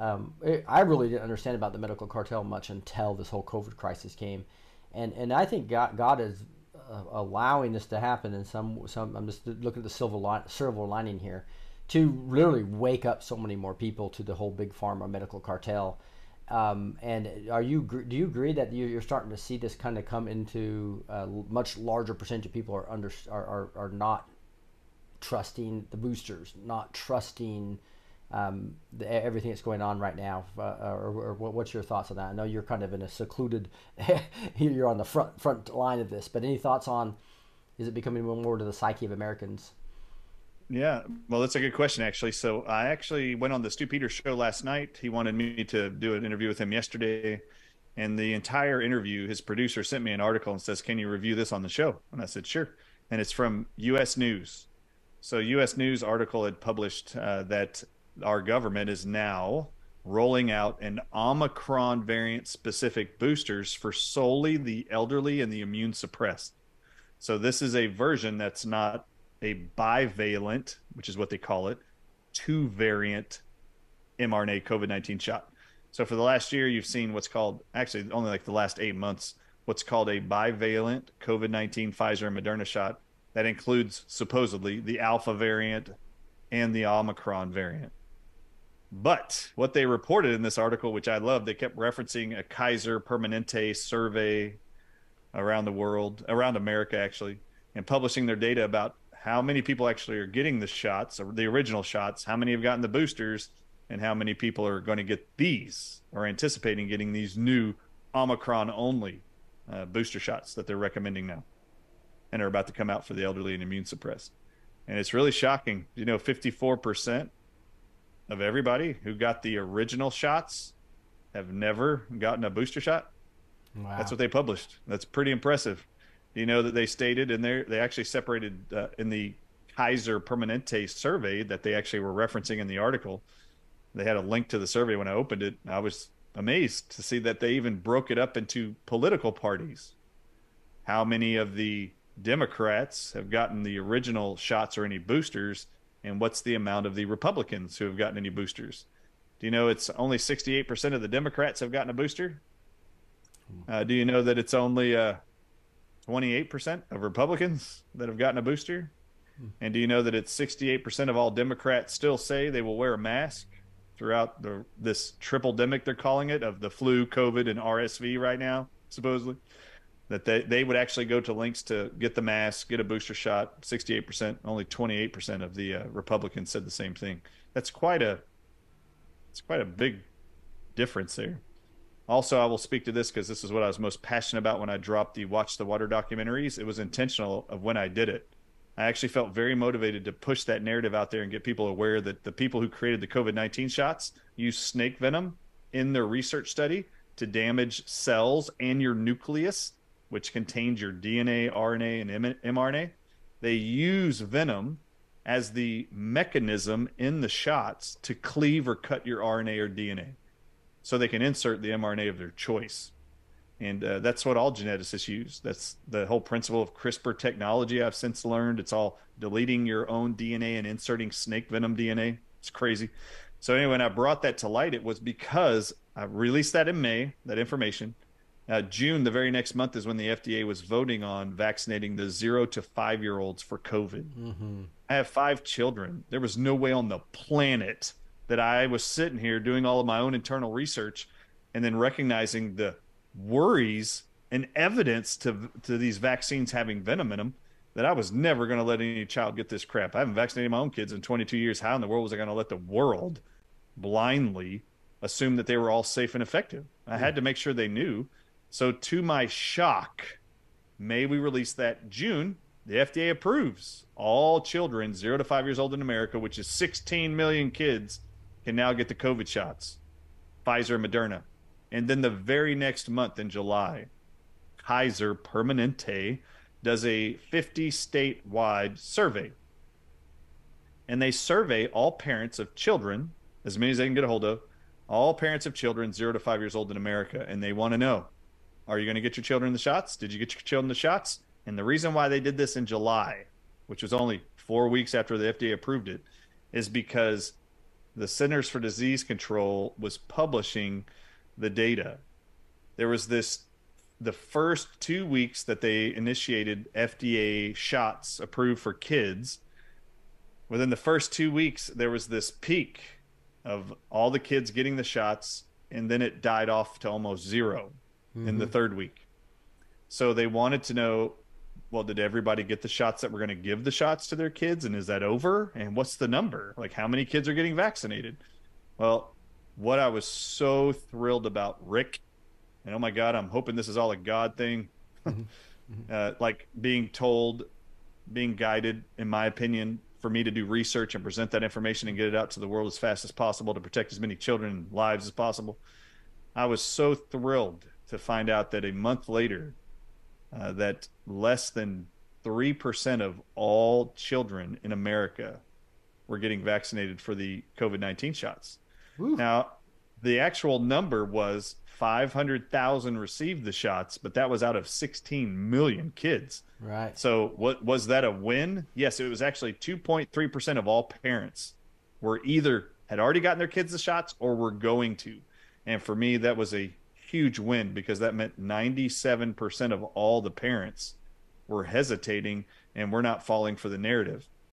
um, it, I really didn't understand about the medical cartel much until this whole COVID crisis came, and and I think God God is uh, allowing this to happen in some some. I'm just looking at the silver silver lining here, to literally wake up so many more people to the whole big pharma medical cartel. Um, and are you do you agree that you're starting to see this kind of come into a much larger percentage of people are under are, are, are not trusting the boosters, not trusting um, the, everything that's going on right now, uh, or, or, what's your thoughts on that? I know you're kind of in a secluded, you're on the front front line of this, but any thoughts on is it becoming more to the psyche of Americans? Yeah, well, that's a good question, actually. So I actually went on the Stu Peters show last night. He wanted me to do an interview with him yesterday, and the entire interview, his producer sent me an article and says, "Can you review this on the show?" And I said, "Sure." And it's from U.S. News. So U.S. News article had published uh, that our government is now rolling out an Omicron variant specific boosters for solely the elderly and the immune suppressed. So this is a version that's not a bivalent, which is what they call it, two variant mRNA COVID 19 shot. So for the last year, you've seen what's called, actually, only like the last eight months, what's called a bivalent COVID 19 Pfizer and Moderna shot. That includes supposedly the Alpha variant and the Omicron variant. But what they reported in this article, which I love, they kept referencing a Kaiser Permanente survey around the world, around America actually, and publishing their data about how many people actually are getting the shots, or the original shots, how many have gotten the boosters, and how many people are going to get these or anticipating getting these new Omicron only uh, booster shots that they're recommending now and are about to come out for the elderly and immune suppressed. And it's really shocking. You know, 54% of everybody who got the original shots have never gotten a booster shot. Wow. That's what they published. That's pretty impressive. You know that they stated and they they actually separated uh, in the Kaiser Permanente survey that they actually were referencing in the article. They had a link to the survey when I opened it. I was amazed to see that they even broke it up into political parties. How many of the Democrats have gotten the original shots or any boosters, and what's the amount of the Republicans who have gotten any boosters? Do you know it's only 68% of the Democrats have gotten a booster? Uh, do you know that it's only uh, 28% of Republicans that have gotten a booster? Hmm. And do you know that it's 68% of all Democrats still say they will wear a mask throughout the this triple demic they're calling it of the flu, COVID, and RSV right now, supposedly? That they, they would actually go to links to get the mask, get a booster shot. 68%, only 28% of the uh, Republicans said the same thing. That's quite a it's quite a big difference there. Also, I will speak to this because this is what I was most passionate about when I dropped the Watch the Water documentaries. It was intentional of when I did it. I actually felt very motivated to push that narrative out there and get people aware that the people who created the COVID 19 shots used snake venom in their research study to damage cells and your nucleus which contains your DNA, RNA, and mRNA, they use venom as the mechanism in the shots to cleave or cut your RNA or DNA so they can insert the mRNA of their choice. And uh, that's what all geneticists use. That's the whole principle of CRISPR technology I've since learned. It's all deleting your own DNA and inserting snake venom DNA. It's crazy. So, anyway, when I brought that to light, it was because I released that in May, that information. Uh, June, the very next month, is when the FDA was voting on vaccinating the zero to five year olds for COVID. Mm-hmm. I have five children. There was no way on the planet that I was sitting here doing all of my own internal research and then recognizing the worries and evidence to to these vaccines having venom in them that I was never going to let any child get this crap. I haven't vaccinated my own kids in 22 years. How in the world was I going to let the world blindly assume that they were all safe and effective? I had to make sure they knew so, to my shock, May we release that June. The FDA approves all children zero to five years old in America, which is 16 million kids, can now get the COVID shots, Pfizer and Moderna. And then the very next month in July, Kaiser Permanente does a 50 statewide survey. And they survey all parents of children, as many as they can get a hold of, all parents of children zero to five years old in America. And they want to know are you going to get your children the shots? Did you get your children the shots? And the reason why they did this in July, which was only four weeks after the FDA approved it, is because the Centers for Disease Control was publishing the data. There was this the first two weeks that they initiated FDA shots approved for kids. Within the first two weeks, there was this peak of all the kids getting the shots, and then it died off to almost 0 mm-hmm. in the mm-hmm. third week. So they wanted to know well, did everybody get the shots that we're going to give the shots to their kids? And is that over? And what's the number? Like, how many kids are getting vaccinated? Well, what I was so thrilled about Rick, and oh my God, I'm hoping this is all a God thing. Mm-hmm. uh, like being told, being guided, in my opinion, for me to do research and present that information and get it out to the world as fast as possible to protect as many children and lives as possible. I was so thrilled to find out that a month later, uh, that less than 3% of all children in America were getting vaccinated for the COVID 19 shots. Ooh. Now, the actual number was 500,000 received the shots, but that was out of 16 million kids. Right. So, what was that a win? Yes, it was actually 2.3% of all parents were either had already gotten their kids the shots or were going to. And for me, that was a huge win because that meant 97% of all the parents were hesitating and we're not falling for the narrative.